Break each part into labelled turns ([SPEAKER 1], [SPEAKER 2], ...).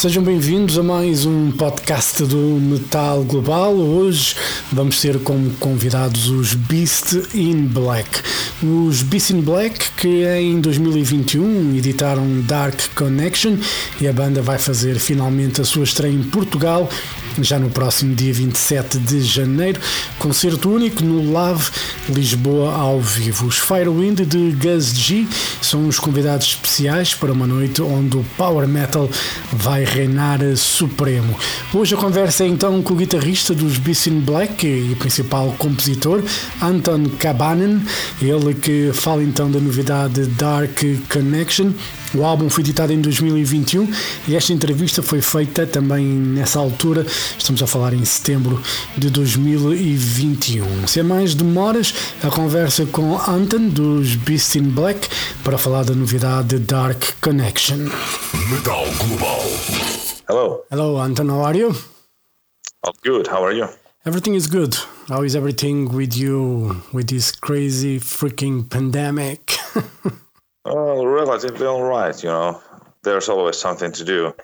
[SPEAKER 1] Sejam bem-vindos a mais um podcast do Metal Global. Hoje vamos ter como convidados os Beast in Black. Os Beast in Black que em 2021 editaram Dark Connection e a banda vai fazer finalmente a sua estreia em Portugal já no próximo dia 27 de janeiro, concerto único no Lave Lisboa ao vivo. Os Firewind de Gus G são os convidados especiais para uma noite onde o power metal vai reinar supremo. Hoje a conversa é então com o guitarrista dos Beast in Black e principal compositor Anton Kabanen, ele que fala então da novidade Dark Connection o álbum foi editado em 2021 e esta entrevista foi feita também nessa altura, estamos a falar em setembro de 2021. Sem mais demoras, a conversa com Anton dos Beast in Black para falar da novidade Dark Connection.
[SPEAKER 2] Metal Global.
[SPEAKER 3] Hello.
[SPEAKER 1] Hello Anton, how are you?
[SPEAKER 3] All good. How are you?
[SPEAKER 1] Everything is good. How is everything with you with this crazy freaking pandemic?
[SPEAKER 3] Oh, relatively all right. You know, there's always something to do.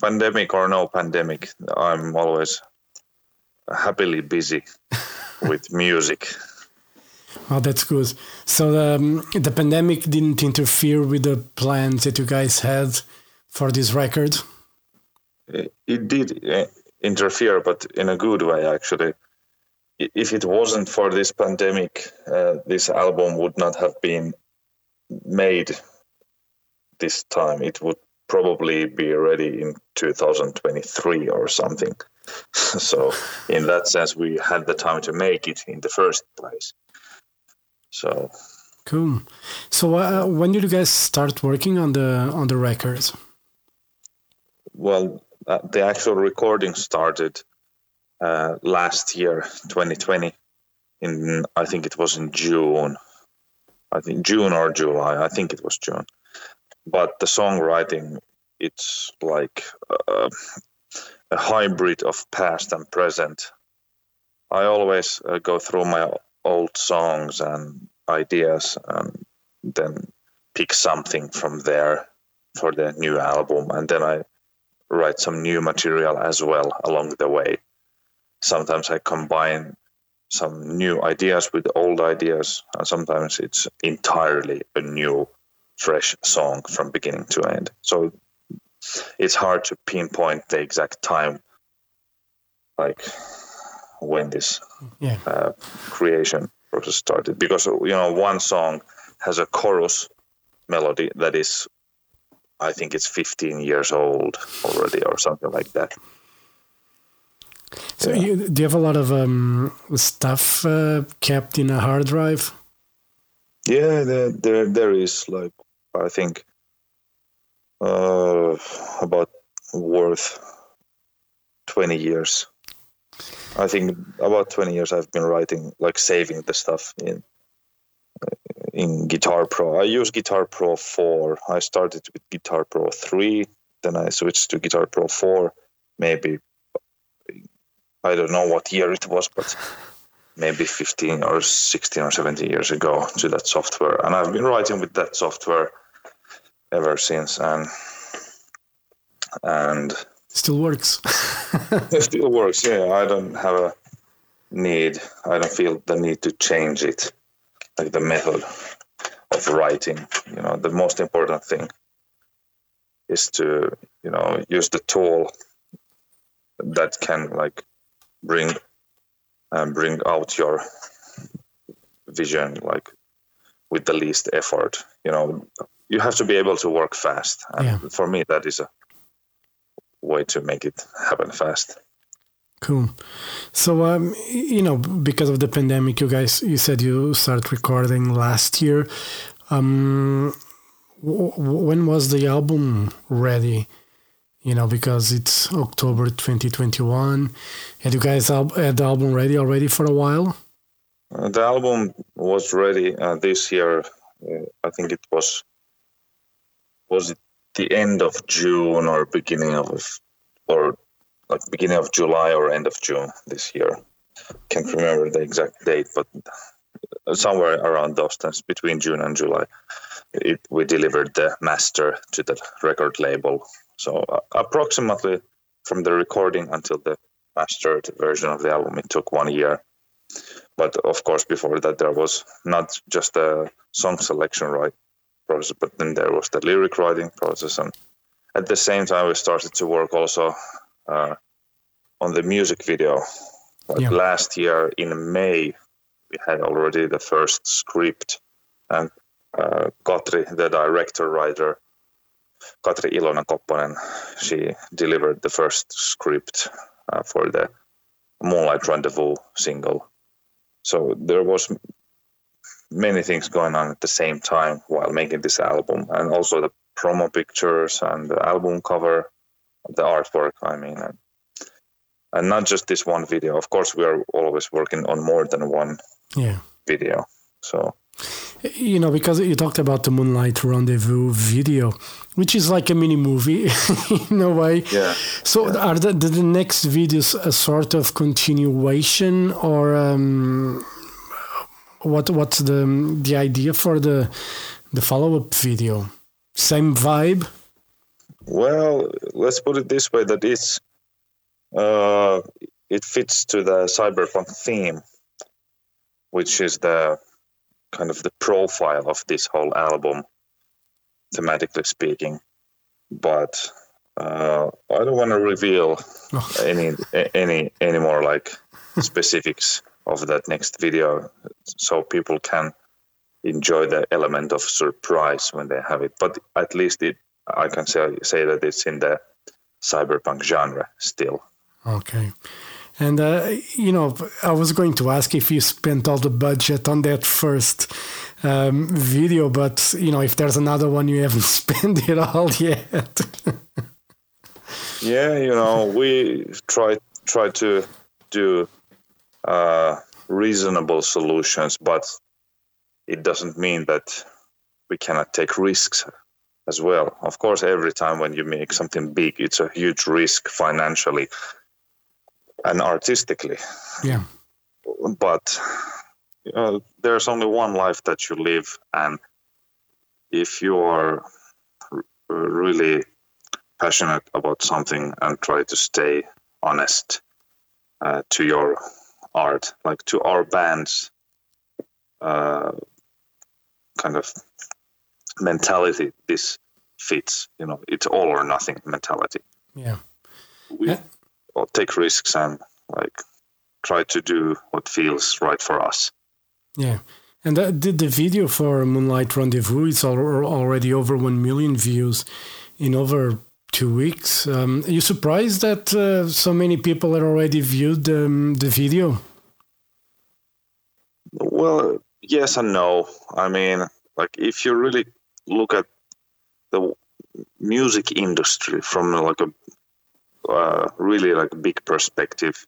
[SPEAKER 3] Pandemic or no pandemic, I'm always happily busy with music.
[SPEAKER 1] Oh, that's good. So um, the pandemic didn't interfere with the plans that you guys had for this record.
[SPEAKER 3] It, it did uh, interfere, but in a good way, actually. If it wasn't for this pandemic, uh, this album would not have been made this time. It would probably be ready in 2023 or something. so, in that sense, we had the time to make it in the first place. So,
[SPEAKER 1] Cool. So uh, when did you guys start working on the on the records?
[SPEAKER 3] well, uh, the actual recording started uh, last year, 2020. In I think it was in June. I think June or July. I think it was June. But the songwriting, it's like uh, a hybrid of past and present. I always uh, go through my old songs and ideas and then pick something from there for the new album and then I write some new material as well along the way. Sometimes I combine some new ideas with old ideas, and sometimes it's entirely a new, fresh song from beginning to end. So it's hard to pinpoint the exact time, like when this
[SPEAKER 1] Yeah.
[SPEAKER 3] uh, creation process started, because you know one song has a chorus melody that is I think it's 15 years old already or something like that.
[SPEAKER 1] So
[SPEAKER 3] Yeah.
[SPEAKER 1] you, do you have a lot of um, stuff uh, kept in a hard drive?
[SPEAKER 3] Yeah, there there, there is like I think uh, about worth 20 years. I think about 20 years I've been writing like saving the stuff in in Guitar Pro. I use Guitar Pro 4. I started with Guitar Pro 3, then I switched to Guitar Pro 4 maybe I don't know what year it was, but maybe 15 or 16 or 17 years ago to that software. And I've been writing with that software ever since. And and
[SPEAKER 1] Still works.
[SPEAKER 3] it still works. Yeah, I don't have a need. I don't feel the need to change it, like the method of writing. You know, the most important thing is to you know use the tool that can like bring um, bring out your vision like with the least effort. You know, you have to be able to work fast, and
[SPEAKER 1] Yeah.
[SPEAKER 3] for me, that is a way to make it happen fast.
[SPEAKER 1] Cool. So, um, you know, because of the pandemic, you guys, you said you started recording last year. Um, when was the album ready? You know, because it's October 2021. Had you guys al- had the album ready already for a while?
[SPEAKER 3] Uh, the album was ready uh, this year. Uh, I think it was was it the end of June or beginning of or like beginning of July or end of June this year. can't remember the exact date, but somewhere around those times between June and July, it, we delivered the master to the record label. So uh, approximately from the recording until the mastered version of the album, it took one year. But of course, before that, there was not just a song selection right process, but then there was the lyric writing process, and at the same time, we started to work also uh, on the music video. Like
[SPEAKER 1] Yeah.
[SPEAKER 3] last year in May, we had already the first script, and uh, Katri, the director writer, Katri Ilona Kopponen, she delivered the first script uh, for the Moonlight Rendezvous single. So there was many things going on at the same time while making this album, and also the promo pictures and the album cover, the artwork. I mean, and, and not just this one video. Of course, we are always working on more than one
[SPEAKER 1] Yeah.
[SPEAKER 3] video. So
[SPEAKER 1] You know, because you talked about the Moonlight Rendezvous video, which is like a mini movie in a way.
[SPEAKER 3] yeah.
[SPEAKER 1] So are the, the, next videos a sort of continuation or um, what what's the the idea for the the follow-up video? Same vibe?
[SPEAKER 3] Well, let's put it this way: that it's uh, it fits to the cyberpunk theme, which is the kind of the profile of this whole album, thematically speaking. But uh, I don't want to reveal
[SPEAKER 1] Oh.
[SPEAKER 3] any any any more like specifics of that next video, so people can enjoy the element of surprise when they have it. But at least it I can say say that it's in the cyberpunk genre still.
[SPEAKER 1] Okay. And uh, you know, I was going to ask if you spent all the budget on that first um, video, but you know, if there's another one, you haven't spent it all yet.
[SPEAKER 3] Yeah, you know, we try try to do uh, reasonable solutions, but it doesn't mean that we cannot take risks as well. Of course, every time when you make something big, it's a huge risk financially and artistically.
[SPEAKER 1] yeah.
[SPEAKER 3] but you know, there's only one life that you live and if you are r- really passionate about something and try to stay honest uh, to your art like to our band's uh, kind of mentality this fits you know it's all or nothing mentality
[SPEAKER 1] Yeah.
[SPEAKER 3] we
[SPEAKER 1] Yeah.
[SPEAKER 3] All take risks and like try to do what feels right for us
[SPEAKER 1] Yeah. And the, the, the video for Moonlight Rendezvous is al- already over 1 million views in over two weeks. Um, are you surprised that uh, so many people had already viewed um, the video?
[SPEAKER 3] Well, yes and no. I mean, like if you really look at the music industry from like a uh, really like big perspective,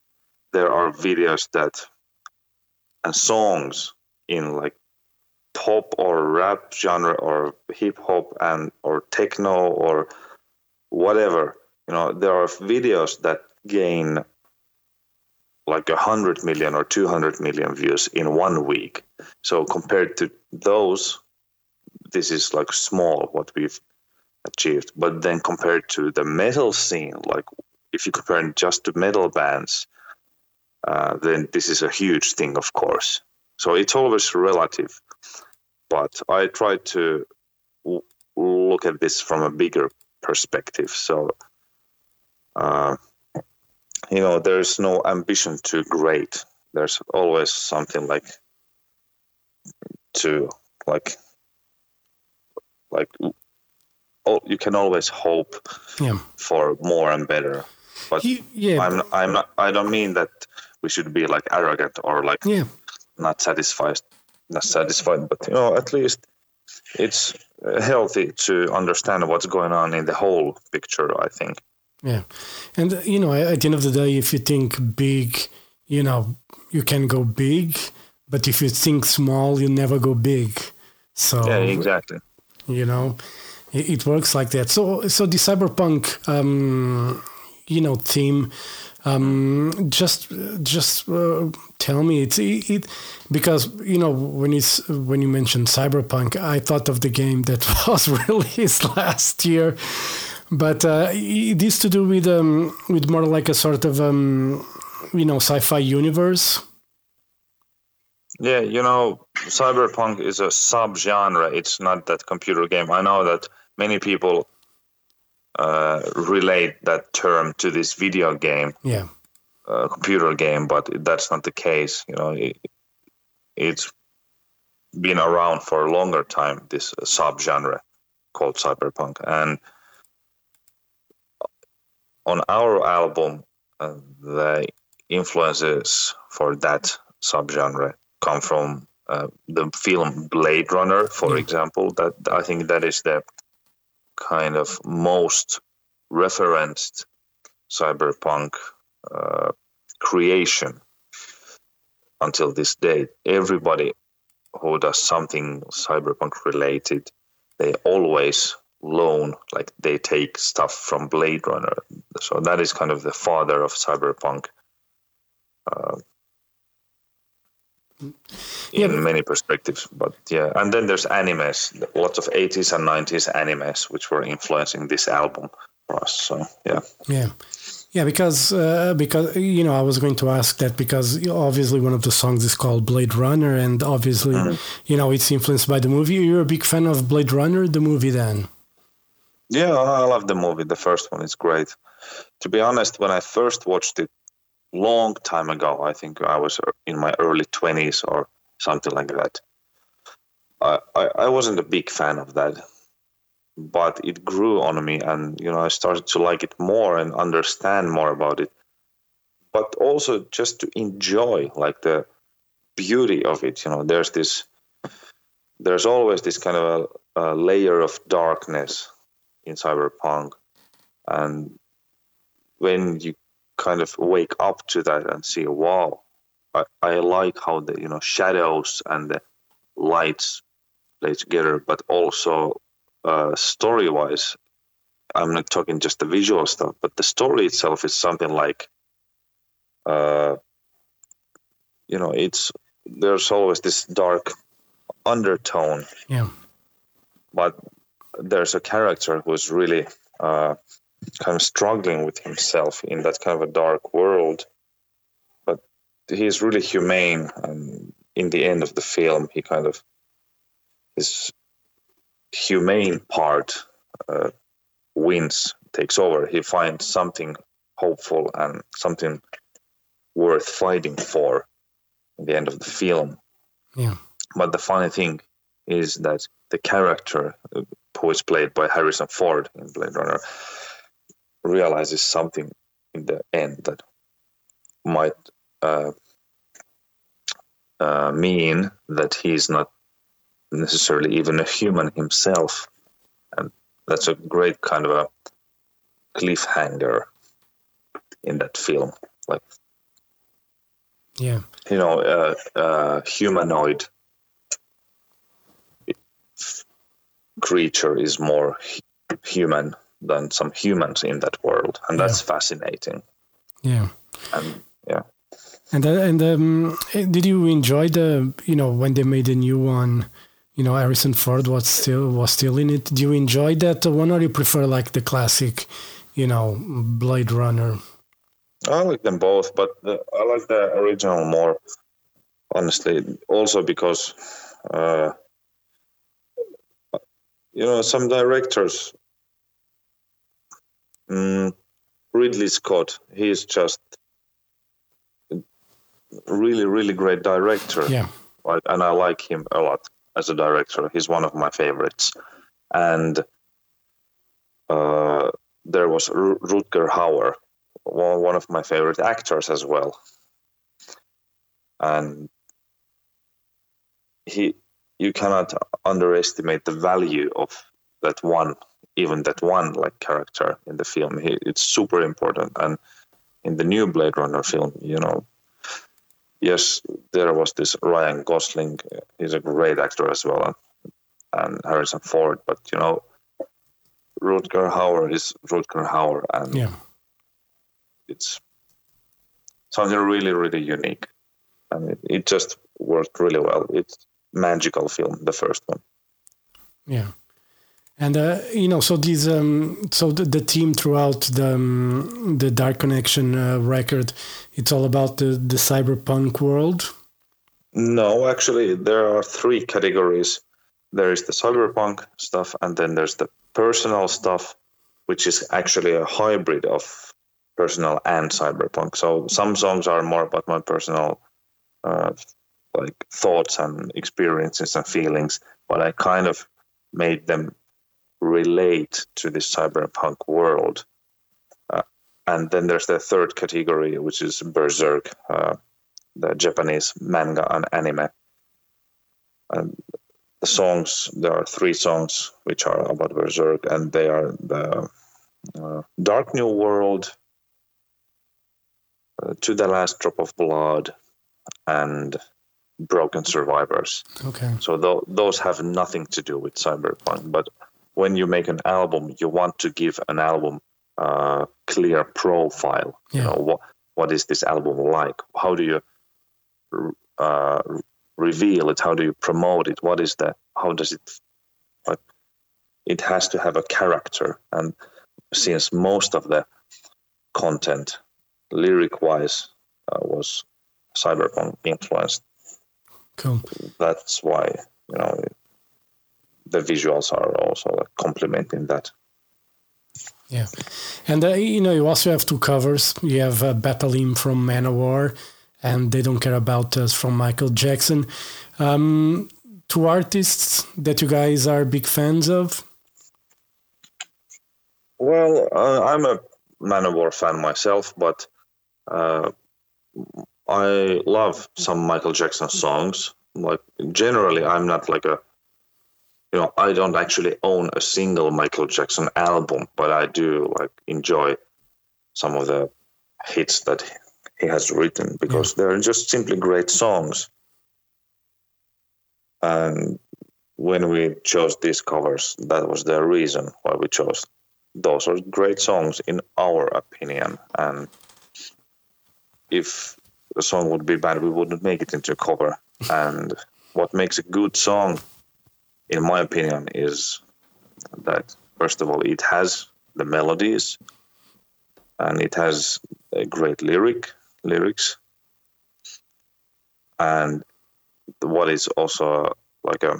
[SPEAKER 3] there are videos that and songs in like pop or rap genre or hip hop and or techno or whatever. You know, there are videos that gain like a hundred million or two hundred million views in one week. So compared to those, this is like small what we've achieved. But then compared to the metal scene, like if you compare just to metal bands, uh, then this is a huge thing, of course. So it's always relative. But I try to w- look at this from a bigger perspective. So, uh, you know, there's no ambition to great. There's always something like to like like you can always hope
[SPEAKER 1] Yeah.
[SPEAKER 3] for more and better. But
[SPEAKER 1] You- yeah.
[SPEAKER 3] I'm I'm not I don't mean that we should be like arrogant or like
[SPEAKER 1] yeah.
[SPEAKER 3] not satisfied not satisfied but you know at least it's uh, healthy to understand what's going on in the whole picture i think
[SPEAKER 1] Yeah. And, uh, you know, at the end of the day, if you think big, you know, you can go big. But if you think small, you never go big. So,
[SPEAKER 3] yeah exactly
[SPEAKER 1] you know, it, it works like that. So, so the cyberpunk, um, you know, theme, Um, just just uh, tell me it's it, it because you know when it's when you mentioned cyberpunk, I thought of the game that was released last year, but uh, it is to do with um, with more like a sort of um, you know sci-fi universe.
[SPEAKER 3] Yeah, you know, cyberpunk is a sub-genre. It's not that computer game. I know that many people uh, relate that term to this video game,
[SPEAKER 1] Yeah,
[SPEAKER 3] uh, computer game, but that's not the case. You know, it, it's been around for a longer time. This subgenre called cyberpunk, and on our album, uh, the influences for that subgenre come from uh, the film Blade Runner, for
[SPEAKER 1] Yeah.
[SPEAKER 3] example. That I think that is the kind of most referenced cyberpunk uh, creation until this day. Everybody who does something cyberpunk related, they always loan, like they take stuff from Blade Runner. So that is kind of the father of cyberpunk. Uh, in
[SPEAKER 1] but-
[SPEAKER 3] many perspectives, but yeah, and then there's animes, lots of 80s and 90s animes, which were influencing this album for us. So yeah,
[SPEAKER 1] yeah, yeah. Because uh, because you know I was going to ask that because obviously one of the songs is called Blade Runner, and obviously you know it's influenced by the movie. You're a big fan of Blade Runner, the movie, then.
[SPEAKER 3] yeah, I love the movie. The first one is great. To be honest, when I first watched it, long time ago, I think I was uh, in my early 20s or something like that. I, I, I wasn't a big fan of that, but it grew on me, and you know I started to like it more and understand more about it. But also just to enjoy like the beauty of it. You know, there's this, there's always this kind of a, a layer of darkness in cyberpunk, and when you kind of wake up to that and see, wow, I, I like how the you know shadows and the lights play together, but also uh, story wise, I'm not talking just the visual stuff, but the story itself is something like, uh, you know, it's there's always this dark undertone,
[SPEAKER 1] Yeah,
[SPEAKER 3] but there's a character who's really uh, kind of struggling with himself in that kind of a dark world. But he's really humane, and in the end of the film, he kind of his humane part uh, wins, takes over. He finds something hopeful and something worth fighting for in the end of the film.
[SPEAKER 1] yeah,
[SPEAKER 3] But the funny thing is that the character uh, who is played by Harrison Ford in Blade Runner realizes something in the end that might uh, uh, mean that he's not necessarily even a human himself. And that's a great kind of a cliffhanger in that film. Like,
[SPEAKER 1] yeah,
[SPEAKER 3] you know, uh, uh, humanoid creature is more human than some humans in that world, and that's fascinating.
[SPEAKER 1] yeah.
[SPEAKER 3] And yeah,
[SPEAKER 1] And uh, and um, did you enjoy the you know when they made a new one? You know, Harrison Ford was still was still in it. Do you enjoy that one, or you prefer like the classic, you know, Blade Runner?
[SPEAKER 3] I like them both, but the, I like the original more. Honestly, also because, uh, you know, some directors. Mm, Ridley Scott, he's just really, really great director.
[SPEAKER 1] Yeah,
[SPEAKER 3] and I like him a lot as a director. He's one of my favorites. And uh, there was Ru- Rutger Hauer, one one of my favorite actors as well. And he, you cannot underestimate the value of that one, even that one like character in the film. He, it's super important. And in the new Blade Runner film, you know, yes, there was this Ryan Gosling. He's a great actor as well, and, and Harrison Ford. But you know, Rutger Hauer is Rutger Hauer, and
[SPEAKER 1] yeah,
[SPEAKER 3] it's something really, really unique, and it, it just worked really well. It's magical film, the first one.
[SPEAKER 1] Yeah. And uh, you know, so these, um, so the, the team throughout the um, the Dark Connection uh, record, it's all about the the cyberpunk world.
[SPEAKER 3] No, actually, there are three categories. There is the cyberpunk stuff, and then there's the personal stuff, which is actually a hybrid of personal and cyberpunk. So some songs are more about my personal, uh, like thoughts and experiences and feelings, but I kind of made them relate to this cyberpunk world. Uh, and then there's the third category, which is Berserk, uh, the Japanese manga and anime. And the songs, there are three songs which are about Berserk, and they are the uh, Dark New World, uh, To the Last Drop of Blood, and Broken Survivors.
[SPEAKER 1] Okay.
[SPEAKER 3] So th- those have nothing to do with cyberpunk, but when you make an album, you want to give an album a clear profile.
[SPEAKER 1] Yeah.
[SPEAKER 3] You know what what is this album like? How do you uh, reveal it? How do you promote it? What is the how does it? It has to have a character, and since most of the content, lyric wise, uh, was cyberpunk influenced,
[SPEAKER 1] Cool.
[SPEAKER 3] that's why you know the visuals are also like complementing that.
[SPEAKER 1] Yeah, and uh, you know you also have two covers. You have uh, Battle from Manowar, and They Don't Care About Us from Michael Jackson. Um, two artists that you guys are big fans of.
[SPEAKER 3] Well, uh, I'm a Manowar fan myself, but uh, I love some Michael Jackson songs. Like generally, I'm not like a, you know, I don't actually own a single Michael Jackson album, but I do like enjoy some of the hits that he has written because they're just simply great songs. And when we chose these covers, that was the reason why we chose. Those are great songs in our opinion, and if a song would be bad, we wouldn't make it into a cover. And what makes a good song, in my opinion, is that first of all, it has the melodies, and it has a great lyric lyrics, and what is also like a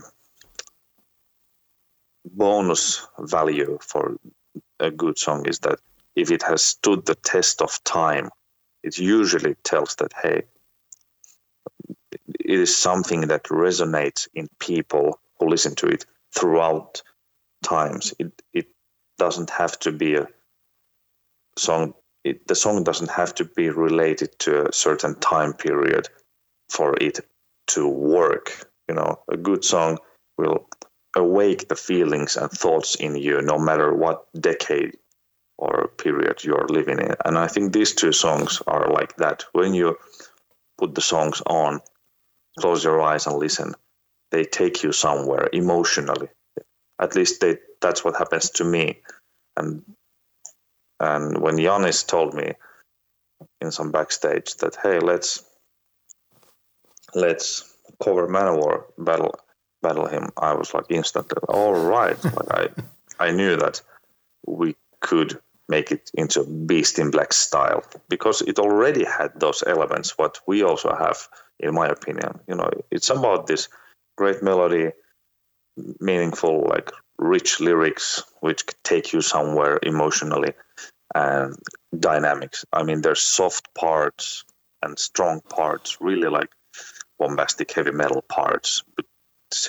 [SPEAKER 3] bonus value for a good song is that if it has stood the test of time, it usually tells that hey, it is something that resonates in people who listen to it throughout times. It it doesn't have to be a song. It, the song doesn't have to be related to a certain time period for it to work. You know, a good song will awake the feelings and thoughts in you no matter what decade or period you're living in. And I think these two songs are like that. When you put the songs on, close your eyes and listen, they take you somewhere emotionally. At least they, that's what happens to me. And and when Yannis told me in some backstage that hey, let's let's cover Manowar battle Battle Hymn, I was like instantly, all right. like I I knew that we could make it into Beast in Black style because it already had those elements. What we also have, in my opinion, you know, it's about this great melody, meaningful, like rich lyrics, which take you somewhere emotionally, and dynamics. I mean, there's soft parts and strong parts, really like bombastic heavy metal parts, with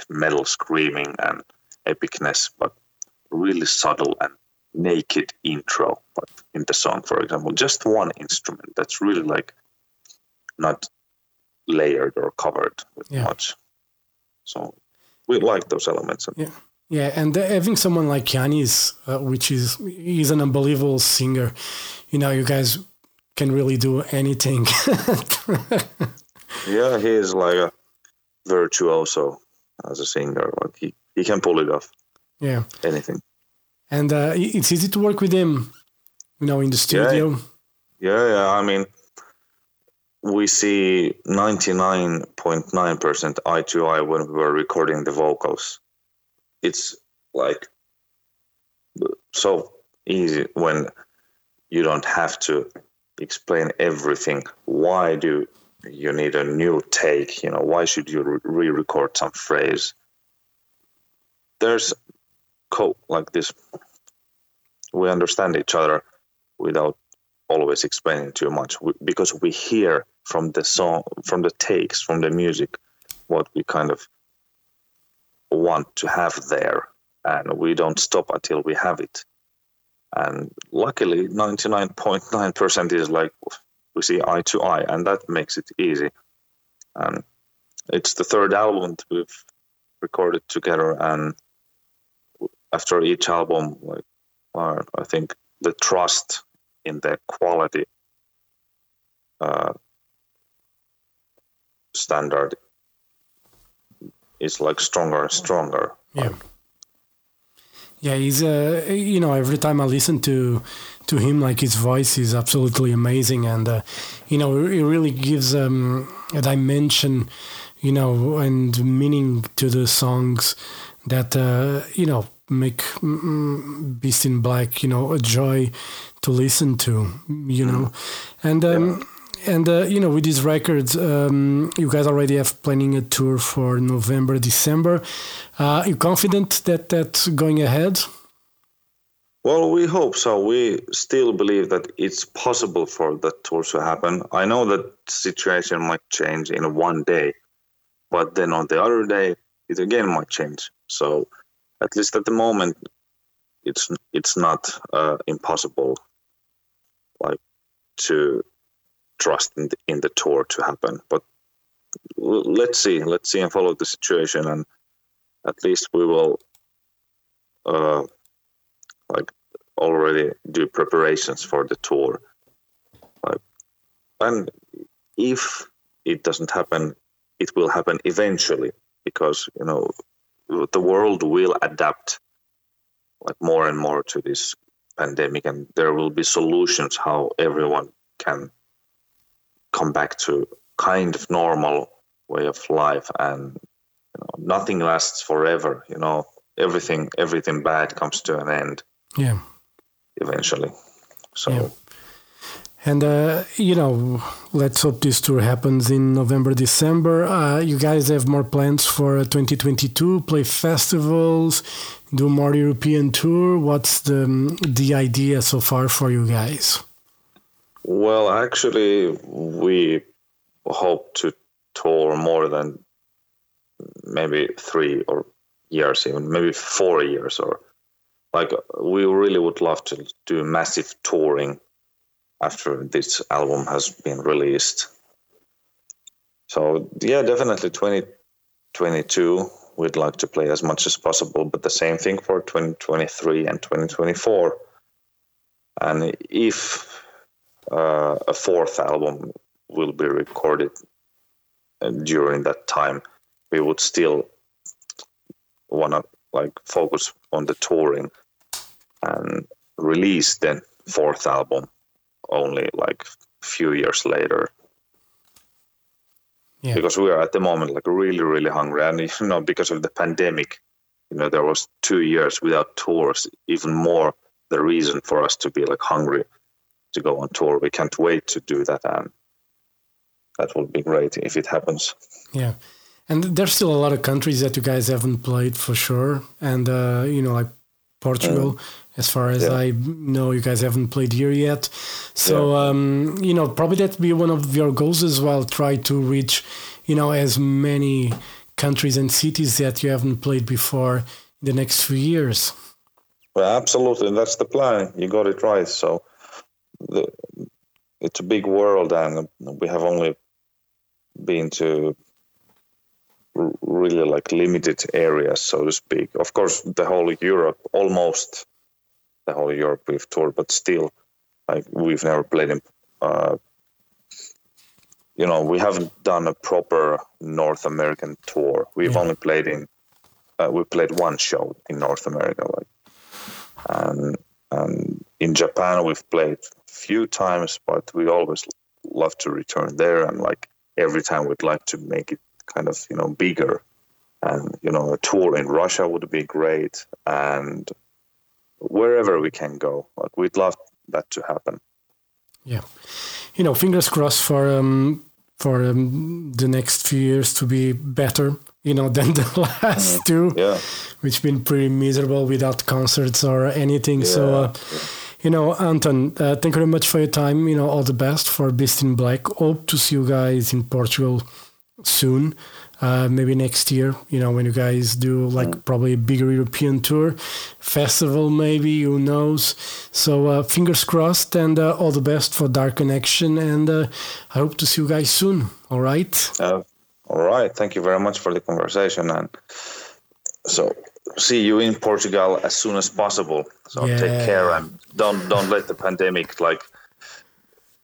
[SPEAKER 3] metal screaming and epicness, but really subtle and naked intro but in the song for example just one instrument that's really like not layered or covered with
[SPEAKER 1] Yeah.
[SPEAKER 3] much so we like those elements
[SPEAKER 1] Yeah. Yeah, and having someone like Yannis, uh, which is he's an unbelievable singer, you know, you guys can really do anything.
[SPEAKER 3] yeah he is like a virtuoso as a singer like he, he can pull it off
[SPEAKER 1] yeah,
[SPEAKER 3] anything
[SPEAKER 1] and uh, it's easy to work with him, you know, in the studio.
[SPEAKER 3] Yeah, yeah. I mean, we see 99.9% eye to eye when we were recording the vocals. It's like so easy when you don't have to explain everything. Why do you need a new take? You know, why should you re record some phrase? There's co like this. We understand each other without always explaining too much because we hear from the song, from the takes, from the music, what we kind of want to have there, and we don't stop until we have it. And luckily, 99.9% is like we see eye to eye, and that makes it easy. And it's the third album that we've recorded together, and after each album, like uh, I think the trust in the quality uh, standard is like stronger and stronger.
[SPEAKER 1] Yeah. Yeah, he's uh, you know every time I listen to to him, like his voice is absolutely amazing, and uh, you know it really gives um, a dimension, you know, and meaning to the songs that uh, you know make mm, Beast in Black, you know, a joy to listen to, you know, mm-hmm. and um, yeah. and uh, you know, with these records, um, you guys already have planning a tour for November, December. Uh, are you confident that that's going ahead?
[SPEAKER 3] Well, we hope so. We still believe that it's possible for that tour to happen. I know that situation might change in one day, but then on the other day, it again might change. So at least at the moment, it's it's not uh, impossible, like to trust in the, in the tour to happen. But let's see, let's see and follow the situation, and at least we will, uh, like already do preparations for the tour. Like, and if it doesn't happen, it will happen eventually because you know the world will adapt like more and more to this pandemic and there will be solutions how everyone can come back to kind of normal way of life and you know, nothing lasts forever you know. Everything everything bad comes to an end
[SPEAKER 1] yeah.
[SPEAKER 3] eventually. So yeah.
[SPEAKER 1] And uh, you know, let's hope this tour happens in November, December. Uh, you guys have more plans for 2022? Play festivals, do more European tour. What's the the idea so far for you guys?
[SPEAKER 3] Well, actually, we hope to tour more than maybe three or years, even maybe four years, or like we really would love to do massive touring after this album has been released. So yeah, definitely 2022 we'd like to play as much as possible, but the same thing for 2023 and 2024. And if uh, a fourth album will be recorded uh, during that time, we would still want to like focus on the touring and release the fourth album only like a few years later. Yeah. Because we are at the moment like really, really hungry, and you know because of the pandemic, you know there was two years without tours. Even more the reason for us to be like hungry to go on tour. We can't wait to do that, and that will be great if it happens.
[SPEAKER 1] Yeah. And there's still a lot of countries that you guys haven't played for sure, and uh, you know, like Portugal. Mm. As far as yeah. I know, you guys haven't played here yet. So, yeah. um, you know, probably that'd be one of your goals as well. Try to reach, you know, as many countries and cities that you haven't played before in the next few years.
[SPEAKER 3] Well, absolutely. And That's the plan. You got it right. So, the, it's a big world, and we have only been to really like limited areas, so to speak. Of course, the whole Europe, almost the whole Europe we've toured, but still, like we've never played in. Uh, you know, we haven't done a proper North American tour. We've yeah. only played in. Uh, we played one show in North America, like, and and in Japan we've played a few times, but we always love to return there, and like every time we'd like to make it kind of you know bigger, and you know a tour in Russia would be great, and wherever we can go, like we'd love that to happen.
[SPEAKER 1] Yeah, you know, fingers crossed for um, for um, the next few years to be better, you know, than the last mm, two,
[SPEAKER 3] yeah.
[SPEAKER 1] which been pretty miserable without concerts or anything. Yeah. So. Uh, you know, Anton, uh, thank you very much for your time. You know, all the best for Beast in Black. Hope to see you guys in Portugal soon. Uh, maybe next year, you know, when you guys do like probably a bigger European tour, festival, maybe, who knows. So, uh, fingers crossed and uh, all the best for Dark Connection. And uh, I hope to see you guys soon. All right.
[SPEAKER 3] Uh, all right. Thank you very much for the conversation. And so, see you in Portugal as soon as possible. So yeah. take care and don't don't let the pandemic like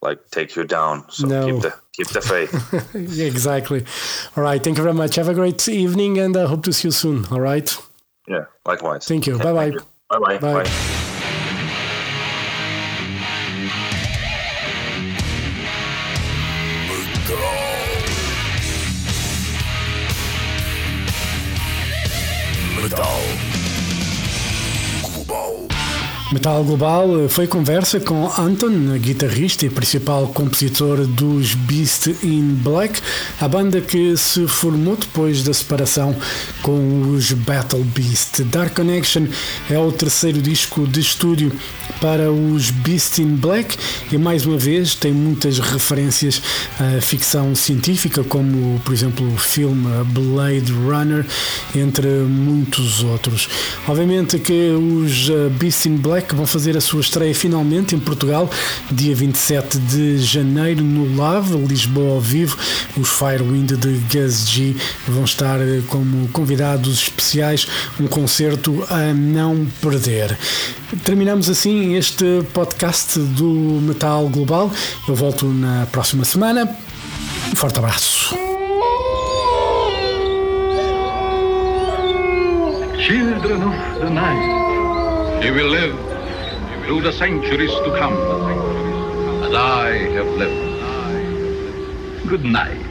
[SPEAKER 3] like take you down. So no. keep the keep the faith.
[SPEAKER 1] yeah, exactly. All right. Thank you very much. Have a great evening and I hope to see you soon. All right.
[SPEAKER 3] Yeah, likewise.
[SPEAKER 1] Thank you. Bye-bye.
[SPEAKER 3] Bye-bye. Bye.
[SPEAKER 1] Metal Global foi conversa com Anton, guitarrista e principal compositor dos Beast in Black, a banda que se formou depois da separação com os Battle Beast. Dark Connection é o terceiro disco de estúdio para os Beast in Black e mais uma vez tem muitas referências à ficção científica, como por exemplo o filme Blade Runner, entre muitos outros. Obviamente que os Beast in Black que vão fazer a sua estreia finalmente em Portugal, dia 27 de janeiro, no Lave, Lisboa ao vivo. Os Firewind de Gus G vão estar eh, como convidados especiais, um concerto a não perder. Terminamos assim este podcast do Metal Global. Eu volto na próxima semana. Um forte abraço. Children of the night, will live through the centuries to come, as I have lived. Good night.